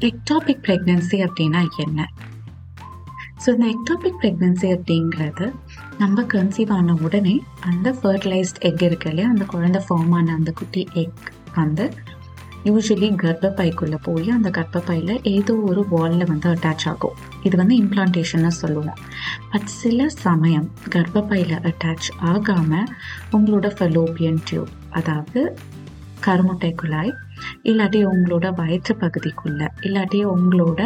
Ectopic pregnancy அப்படின்னா என்ன? So இந்த எக்டாபிக் ப்ரெக்னென்சி அப்படிங்கிறது நம்ம கன்சீவ் ஆன உடனே அந்த ஃபர்டிலைஸ்ட் எக் இருக்கு இல்லையா? அந்த குழந்தை ஃபார்ம் ஆன அந்த குட்டி எக் வந்து யூஸ்வலி கர்ப்பப்பைக்குள்ளே போய் அந்த கர்ப்பப்பையில் ஏதோ ஒரு வாலில் வந்து அட்டாச் ஆகும். இது வந்து இம்ப்ளான்டேஷன்னு சொல்லுவோம். பட் சில சமயம் கர்ப்பப்பையில் அட்டாச் ஆகாமல் உங்களோட ஃபெலோபியன் டியூப் அதாவது கருமுட்டை குழாய் இல்லாட்டி உங்களோட வயிற்று பகுதிக்குள்ள இல்லாட்டி உங்களோட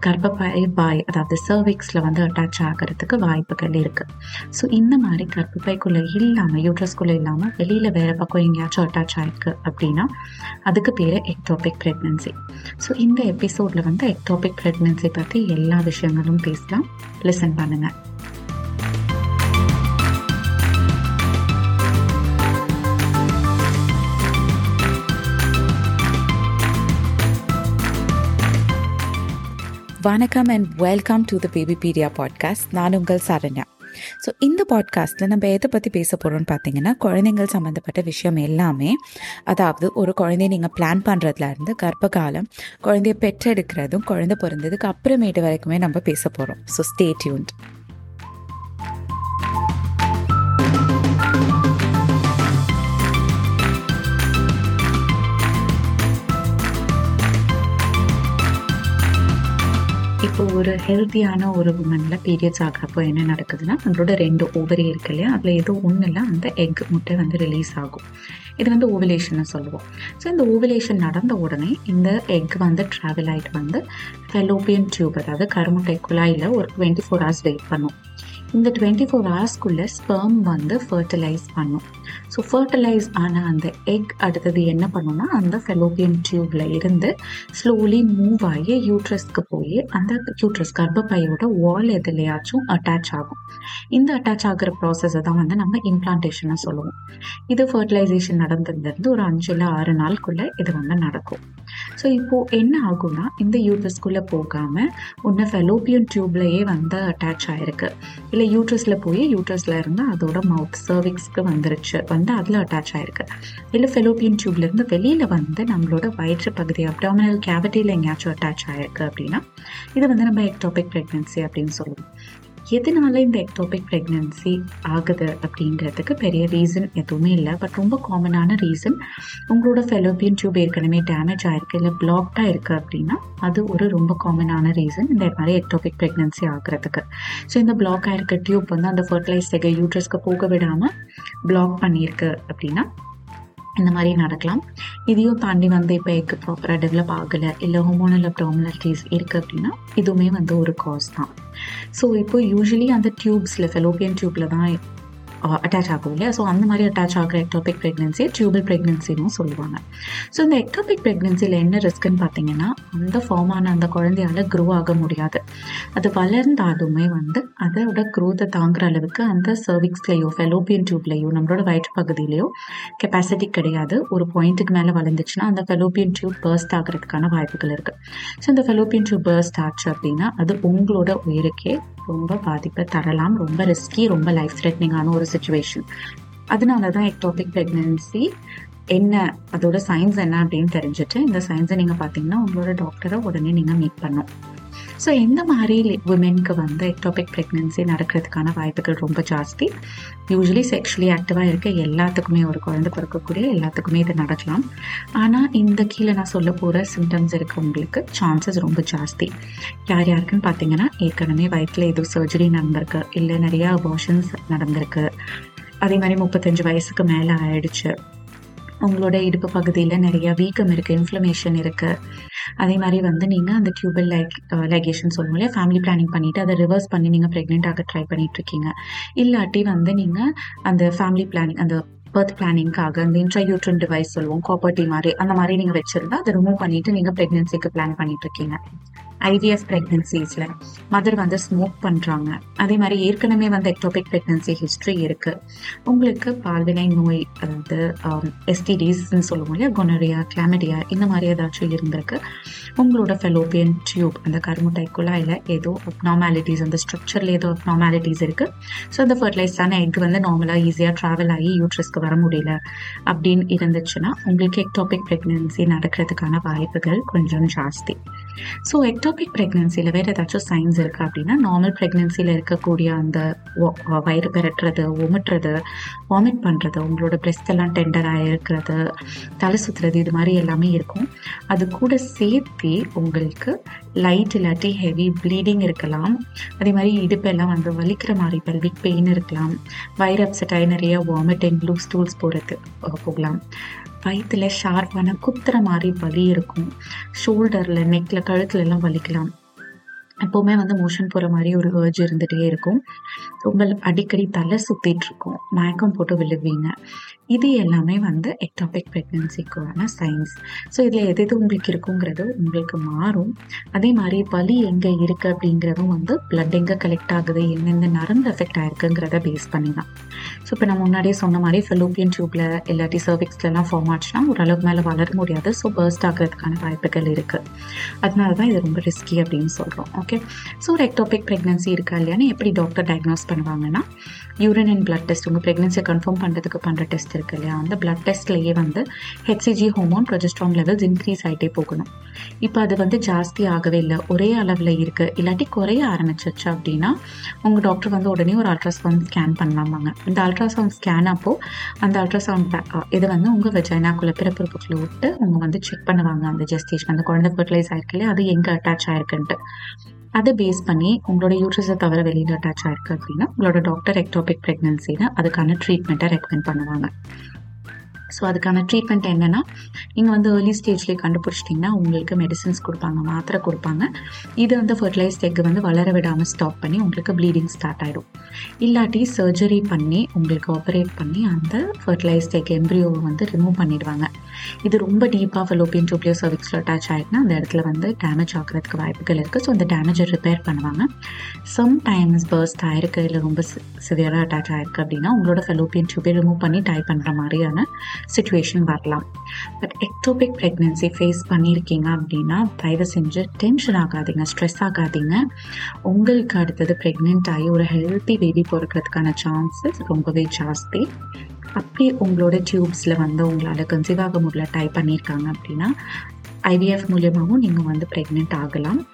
கர்ப்பப்பை வாய் அதாவது சர்விக்ஸில் வந்து அட்டாச் ஆகிறதுக்கு வாய்ப்புகள் இருக்குது ஸோ இந்த மாதிரி கர்ப்பப்பைக்குள்ளே இல்லாமல் யூட்ரஸ்குள்ளே இல்லாமல் வெளியில் வேறு பக்கம் எங்கேயாச்சும் அட்டாச் ஆகிருக்கு அப்படின்னா அதுக்கு பேர் எக்டோபிக் ப்ரெக்னென்சி ஸோ இந்த எபிசோடில் வந்து எக்டோபிக் ப்ரெக்னென்சி பற்றி எல்லா விஷயங்களும் பேசலாம். லிசன் பண்ணுங்கள் வணக்கம் and welcome to the Babypedia podcast நான் உங்கள் சரண்யா. ஸோ இந்த பாட்காஸ்ட்டில் நம்ம எதை பற்றி பேச போகிறோம்னு பார்த்தீங்கன்னா குழந்தைங்கள் சம்மந்தப்பட்ட விஷயம் எல்லாமே அதாவது ஒரு குழந்தைய நீங்கள் பிளான் பண்ணுறதுல இருந்து கர்ப்ப காலம் குழந்தைய பெற்றெடுக்கிறதும் குழந்தை பிறந்ததுக்கு அப்புறமேட்டு வரைக்குமே நம்ம பேச போகிறோம் ஸோ ஸ்டே டியூன்ட் இப்போ ஒரு ஹெல்த்தியான ஒரு உமனில் பீரியட்ஸ் ஆகிறப்போ என்ன நடக்குதுன்னா நம்மளோட ரெண்டு ஓவரி இருக்கு இல்லையா? அதில் ஏதோ ஒன்றில் அந்த எக் முட்டை வந்து ரிலீஸ் ஆகும். இது வந்து ஓவலேஷன் சொல்லுவோம். ஸோ இந்த ஓவலேஷன் நடந்த உடனே இந்த எக் வந்து ட்ராவல் ஆகிட்டு வந்து ஃபெலோபியன் டியூப் அதாவது கருமுட்டை குழாயில் ஒரு டுவெண்ட்டி ஃபோர் ஹவர்ஸ் வெயிட் பண்ணும். இந்த டுவெண்ட்டி ஃபோர் ஹவர்ஸ்க்குள்ளே ஸ்பெர்ம் வந்து ஃபர்டிலைஸ் பண்ணும். ஸோ ஃபர்டிலைஸ் ஆன அந்த எக் அடுத்தது என்ன பண்ணுன்னா அந்த ஃபெலோபியன் டியூப்ல இருந்து ஸ்லோலி மூவ் ஆகி யூட்ரஸ்க்கு போய் அந்த யூட்ரஸ் கர்ப்பப்பையோட வால் எதுலையாச்சும் அட்டாச் ஆகும். இந்த அட்டாச் ஆகிற ப்ராசஸை தான் வந்து நம்ம இம்ப்ளான்டேஷனை சொல்லுவோம். இது ஃபர்டிலைசேஷன் நடந்ததுலேருந்து ஒரு அஞ்சுல ஆறு நாளுக்குள்ளே இது வந்து நடக்கும். ஸோ இப்போது என்ன ஆகும்னா இந்த யூட்ரஸ்குள்ளே போகாமல் ஒன்று ஃபெலோபியன் டியூப்லேயே வந்து அட்டாச் ஆகிருக்கு இல்லை யூட்ரஸில் போய் யூட்ரஸில் இருந்து அதோட மவுத் சர்விக்ஸ்க்கு வந்துருச்சு. வந்து அதில் அட்டாச் ஆகிருக்கு இல்லை ஃபெலோபியன் டியூப்லேருந்து வெளியில் வந்து நம்மளோட வயிற்று பகுதி அப்டாமினல் கேவிட்டியில் எங்கேயாச்சும் அட்டாச் ஆகிருக்கு அப்படின்னா இது வந்து நம்ம எக்டோபிக் ப்ரெக்னென்சி அப்படின்னு சொல்லுவோம். எதனால இந்த எக்டோபிக் ப்ரெக்னென்சி ஆகுது அப்படிங்கிறதுக்கு பெரிய ரீசன் எதுவுமே இல்லை. பட் ரொம்ப காமனான ரீசன் உங்களோட ஃபெலோபியன் டியூப் ஏற்கனவே டேமேஜ் ஆயிருக்கு இல்லை பிளாக்டாக இருக்குது அப்படின்னா அது ஒரு ரொம்ப காமனான ரீசன் இந்த மாதிரி எக்டோபிக் ப்ரெக்னென்சி ஆகிறதுக்கு. ஸோ இந்த பிளாக் ஆயிருக்க டியூப் வந்து அந்த ஃபர்டிலைஸ் செகை யூட்ரஸ்க்கு போக விடாமல் பிளாக் பண்ணியிருக்கு அப்படின்னா இந்த மாதிரி நடக்கலாம். இதையும் தாண்டி வந்து இப்போ எக்கு ப்ராப்பராக டெவலப் ஆகலை இல்லை ஹோமோனல் அப்டாமினலிட்டிஸ் இருக்குது அப்படின்னா இதுவுமே வந்து ஒரு காஸ் தான். ஸோ இப்போ யூஸ்வலி அந்த டியூப்ஸில் ஃபெலோபியன் டியூப்பில் தான் அட்டாச் ஆகும் இல்லையா? ஸோ அந்த மாதிரி அட்டாச் ஆகிற எக்டோபிக் ப்ரெக்னென்சி டியூபல் ப்ரெக்னென்சின்னு சொல்லுவாங்க. ஸோ இந்த எக்டோபிக் ப்ரெக்னென்சியில் என்ன ரிஸ்க்குன்னு பார்த்தீங்கன்னா அந்த ஃபார்ம் ஆன அந்த குழந்தையால் க்ரோ ஆக முடியாது. அது வளர்ந்தாலுமே வந்து அதோட க்ரோத்தை தாங்குற அளவுக்கு அந்த சர்விக்ஸ்லேயோ ஃபெலோபியன் டியூப்லேயோ நம்மளோட வயிற்று பகுதியிலையோ கெப்பாசிட்டி கிடையாது. ஒரு பாயிண்ட்டுக்கு மேலே வளர்ந்துச்சுன்னா அந்த ஃபெலோபியன் டியூப் பர்ஸ்ட் ஆகிறதுக்கான வாய்ப்புகள் இருக்குது ஸோ இந்த ஃபெலோபியன் டியூப் பர்ஸ்ட் ஆச்சு அப்படின்னா அது உங்களோட உயிருக்கே ரொம்ப பாதிப்பை தரலாம். ரொம்ப ரிஸ்கி ரொம்ப லைஃப் த்ரெட்னிங்கான ஒரு சுச்சுவேஷன் அதனால தான் எக்டோபிக் ப்ரெக்னென்சி என்ன அதோட சயின்ஸ் என்ன அப்படின்னு தெரிஞ்சுட்டு இந்த சயின்ஸை நீங்கள் பார்த்தீங்கன்னா உங்களோட டாக்டரை உடனே நீங்கள் மீட் பண்ணும் ஸோ இந்த மாதிரி உமென்க்கு வந்து எக்டோபிக் ப்ரெக்னென்சி நடக்கிறதுக்கான வாய்ப்புகள் ரொம்ப ஜாஸ்தி. யூஸ்வலி செக்ஷுவலி ஆக்டிவாக இருக்க எல்லாத்துக்குமே ஒரு குழந்தை பிறக்கக்கூடிய எல்லாத்துக்குமே இது நடக்கலாம். ஆனால் இந்த கீழே நான் சொல்ல போகிற சிம்டம்ஸ் இருக்கவங்களுக்கு சான்சஸ் ரொம்ப ஜாஸ்தி. யார் யாருக்குன்னு பார்த்தீங்கன்னா ஏற்கனவே வயிற்றில் ஏதோ சர்ஜரி நடந்திருக்கு. இல்லை நிறையா அபார்ஷன்ஸ் நடந்திருக்கு. அதே மாதிரி முப்பத்தஞ்சு வயசுக்கு மேலே ஆயிடுச்சு. உங்களோட இடுப்பு பகுதியில் நிறையா வீக்கம் இருக்குது இன்ஃப்ளமேஷன் இருக்குது அதே மாதிரி வந்து நீங்கள் அந்த டியூபல் லைக் லைகேஷன் சொல்லும் இல்லையா? ஃபேமிலி பிளானிங் பண்ணிவிட்டு அதை ரிவர்ஸ் பண்ணி நீங்கள் ப்ரெக்னென்ட் ஆக ட்ரை பண்ணிகிட்ருக்கீங்க இல்லாட்டி வந்து நீங்கள் அந்த ஃபேமிலி பிளானிங் அந்த பர்த் பிளானிங்காக அந்த இன்ட்ரயூட்ரன் டிவைஸ் சொல்லுவோம் காப்பர்ட்டி மாதிரி அந்த மாதிரி நீங்கள் வச்சுருந்தா அதை ரிமூவ் பண்ணிவிட்டு நீங்கள் ப்ரெக்னென்சிக்கு பிளான் பண்ணிகிட்ருக்கீங்க ஐவிஎஃப் ப்ரெக்னன்சிஸில் மதர் வந்து ஸ்மோக் பண்ணுறாங்க அதே மாதிரி ஏற்கனவே வந்து எக்டோபிக் ப்ரெக்னன்சி ஹிஸ்ட்ரி இருக்குது உங்களுக்கு பால்வினை நோய் அதாவது எஸ்டிடிஸ்ன்னு சொல்லுவோம் இல்லையா? கொனரியா கிளாமிடியா இந்த மாதிரி ஏதாச்சும் இருந்திருக்கு. உங்களோட ஃபெலோபியன் டியூப் அந்த கருமுட்டை குழாயில் ஏதோ அப்னார்மாலிட்டிஸ் அந்த ஸ்ட்ரக்சரில் ஏதோ அப்னார்மாலிட்டிஸ் இருக்குது ஸோ அந்த ஃபர்டிலைஸ்டான எக் வந்து நார்மலாக ஈஸியாக ட்ராவல் ஆகி யூட்ரஸ்க்கு வர முடியல அப்படின்னு இருந்துச்சுன்னா உங்களுக்கு எக்டோபிக் ப்ரெக்னன்சி நடக்கிறதுக்கான வாய்ப்புகள் கொஞ்சம் ஜாஸ்தி. ஸோ எக்டாபிக் ப்ரெக்னென்சியில் வேறு ஏதாச்சும் சைன்ஸ் இருக்குது அப்படின்னா நார்மல் ப்ரெக்னென்சியில் இருக்கக்கூடிய அந்த வயிறு பெரட்டுறது ஒமிட்டுறது வாமிட் பண்ணுறது உங்களோட பிரெஸ்ட் எல்லாம் டெண்டராக இருக்கிறது தலை சுற்றுறது இது மாதிரி எல்லாமே இருக்கும். அது கூட சேர்த்து உங்களுக்கு லைட் இல்லாட்டி ஹெவி ப்ளீடிங் இருக்கலாம். அதே மாதிரி இடுப்பெல்லாம் வந்து வலிக்கிற மாதிரி பெல்விக் பெயின் இருக்கலாம். வயிறு அப்செட் ஆகி நிறைய வாமிட்டிங் லூஸ் ஸ்டூல்ஸ் போகிறது போகலாம். வயிற்றுல ஷார்ப்பான குத்துற மாதிரி வலி இருக்கும். ஷோல்டரில் நெக்கில் கழுத்துலலாம் வலிக்கலாம். எப்போவுமே வந்து மோஷன் போகிற மாதிரி ஒரு வேர்ஜ் இருந்துகிட்டே இருக்கும். உங்கள் அடிக்கடி தலை சுற்றிட்டு இருக்கும். மயக்கம் போட்டு விழுவீங்க. இது எல்லாமே வந்து எக்டாபிக் ப்ரெக்னென்சிக்கான சைன்ஸ் ஸோ இதில் எது எது உங்களுக்கு இருக்குங்கிறது உங்களுக்கு மாறும். அதே மாதிரி வலி எங்கே இருக்குது அப்படிங்கிறதும் வந்து பிளட் எங்கே கலெக்ட் ஆகுது? எந்தெந்த நரம்பு எஃபெக்ட் ஆயிருக்குங்கிறத பேஸ் பண்ணி தான். ஸோ இப்போ நான் முன்னாடியே சொன்ன மாதிரி ஃபெலோப்பியன் டியூப்பில் இல்லாட்டி சர்விக்ஸ்லாம் ஃபார்ம் ஆச்சுன்னா ஓரளவுக்கு மேலே வளர முடியாது. ஸோ பர்ஸ்ட் ஆகிறதுக்கான வாய்ப்புகள் இருக்குது அதனால தான் இது ரொம்ப ரிஸ்கி அப்படின்னு சொல்கிறோம் ஓகே ஓகே. ஸோ ஒரு எக்டாபிக் ப்ரெக்னன்சி இருக்கா இல்லையான்னு எப்படி டாக்டர் டயக்னோஸ் பண்ணுவாங்கன்னா யூரின் அண்ட் பிளட் டெஸ்ட் உங்கள் ப்ரெக்னன்சியை கன்ஃபார்ம் பண்ணுறதுக்கு பண்ணுற டெஸ்ட் இருக்கு இல்லையா? அந்த பிளட் டெஸ்ட்லேயே வந்து HCG hormone progesterone levels increase ஆகிட்டே போகணும். இப்போ அது வந்து ஜாஸ்தி ஆகவே இல்லை. ஒரே அளவில் இருக்குது இல்லாட்டி குறைய ஆரம்பிச்சிச்சு அப்படின்னா உங்கள் டாக்டர் வந்து உடனே ஒரு அல்ட்ராசவுண்ட் ஸ்கேன் பண்ணலாமாங்க. இந்த அல்ட்ராசவுண்ட் ஸ்கேன் அப்போ அந்த அல்ட்ராசவுண்ட் இது வந்து உங்கள் வெஜைனாக்குள்ள பிறப்புறுப்புக்குள்ள விட்டு அவங்க வந்து செக் பண்ணுவாங்க. அந்த ஜெஸ்டேஷன் அந்த குழந்தை ஃபர்டிலைஸ் ஆயிருக்கு இல்லையா? அது எங்கே அட்டாச் ஆயிருக்குன்ட்டு. அதை பேஸ் பண்ணி உங்களோட யூட்ரஸை தவிர வெளியில் அட்டாச் ஆயிருக்கு அப்படின்னா உங்களோட டாக்டர் எக்டோபிக் ப்ரெக்னன்சின்னு அதுக்கான ட்ரீட்மெண்ட்டை ரெக்கமெண்ட் பண்ணுவாங்க. ஸோ அதுக்கான ட்ரீட்மெண்ட் என்னென்னா நீங்கள் வந்து ஏர்லி ஸ்டேஜ்லேயே கண்டுபிடிச்சிட்டிங்கன்னா உங்களுக்கு மெடிசின்ஸ் கொடுப்பாங்க மாத்திரை கொடுப்பாங்க. இது வந்து ஃபர்டிலைஸ்ட் எக் வந்து வளர விடாமல் ஸ்டாப் பண்ணி உங்களுக்கு ப்ளீடிங் ஸ்டார்ட் ஆகிடும் இல்லாட்டி சர்ஜரி பண்ணி உங்களுக்கு ஆப்ரேட் பண்ணி அந்த ஃபர்டிலைஸ்ட் எக் எம்ப்ரியோவை வந்து ரிமூவ் பண்ணிடுவாங்க. இது ரொம்ப டீப்பாக ஃபெலோப்பியன் டியூப்லியோ சர்விக்ஸில் அட்டாச் ஆகிட்டுனா அந்த இடத்துல வந்து டேமேஜ் ஆகிறதுக்கு வாய்ப்புகள் இருக்குது ஸோ அந்த டேமேஜை ரிப்பேர் பண்ணுவாங்க. சம்டைம்ஸ் பர்ஸ்ட் ஆயிருக்கு இல்லை ரொம்ப சிவியராக அட்டாச் ஆயிருக்கு அப்படின்னா உங்களோட ஃபெலோப்பியன் டியூபை ரிமூவ் பண்ணி டை பண்ணுற மாதிரியான சுச்சுவேஷன் வரலாம். பட் எக்டோபிக் ப்ரெக்னென்சி ஃபேஸ் பண்ணியிருக்கீங்க அப்படின்னா தயவு செஞ்சு டென்ஷன் ஆகாதீங்க ஸ்ட்ரெஸ் ஆகாதீங்க. உங்களுக்கு அடுத்தது ப்ரெக்னென்ட் ஆகி ஒரு ஹெல்த்தி பேபி பிறக்கிறதுக்கான சான்சஸ் ரொம்பவே ஜாஸ்தி. அப்படி உங்களோட டியூப்ஸில் வந்து உங்களால் கன்சீவ் ஆக முடியல டை பண்ணியிருக்காங்க அப்படின்னா ஐவிஎஃப் மூலியமாகவும் நீங்கள் வந்து ப்ரெக்னென்ட் ஆகலாம்.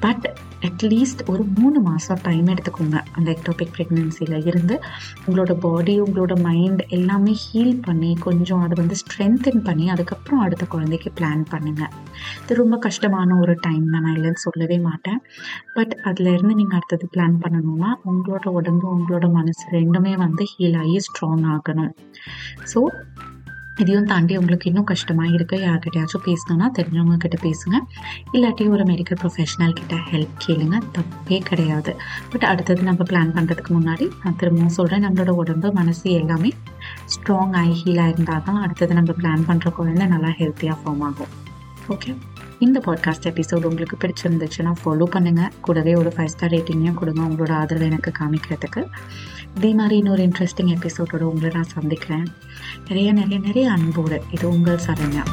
பட் அட்லீஸ்ட் ஒரு மூணு மாதம் டைம் எடுத்துக்கோங்க. அந்த எக்டோபிக் ப்ரெக்னென்சியில் இருந்து உங்களோட பாடி உங்களோட மைண்ட் எல்லாமே ஹீல் பண்ணி கொஞ்சம் அதை வந்து ஸ்ட்ரென்தன் பண்ணி அதுக்கப்புறம் அடுத்த குழந்தைக்கு பிளான் பண்ணுங்கள் இது ரொம்ப கஷ்டமான ஒரு டைம் தான். நான் இல்லைன்னு சொல்லவே மாட்டேன். பட் அதுலேருந்து நீங்கள் அடுத்தது பிளான் பண்ணணும்னா உங்களோட உடம்பு உங்களோட மனசு ரெண்டுமே வந்து ஹீல் ஆகி ஸ்ட்ராங் ஆகணும். ஸோ இதையும் தாண்டி உங்களுக்கு இன்னும் கஷ்டமாக இருக்கு யார்கிட்டயாச்சும் பேசணும்னா தெரிஞ்சவங்க கிட்ட பேசுங்க. இல்லாட்டி ஒரு மெடிக்கல் ப்ரொஃபஷனல் கிட்ட ஹெல்ப் கேளுங்க. தப்பே கிடையாது. பட் அடுத்தது நம்ம பிளான் பண்ணுறதுக்கு முன்னாடி நான் திரும்பவும் சொல்கிறேன் நம்மளோட உடம்பு மனசு எல்லாமே ஸ்ட்ராங் ஆகி ஹீலாக இருந்தால் தான் அடுத்தது நம்ம பிளான் பண்ணுற குழந்தை நல்லா ஹெல்த்தியாக ஃபார்ம் ஆகும். ஓகே இந்த பாட்காஸ்ட் எபிசோடு உங்களுக்கு பிடிச்சிருந்துச்சுன்னா ஃபாலோ பண்ணுங்கள் கூடவே ஒரு ஃபைவ் ஸ்டார் ரேட்டிங்கையும் கொடுங்க. உங்களோட ஆதரவை எனக்கு காமிக்கிறதுக்கு. இதே மாதிரி இன்னொரு இன்ட்ரெஸ்டிங் எபிசோடோட உங்களை நான் சந்திக்கிறேன். நிறைய நிறைய நிறைய அன்போடு. இது உங்கள் சரண்யா.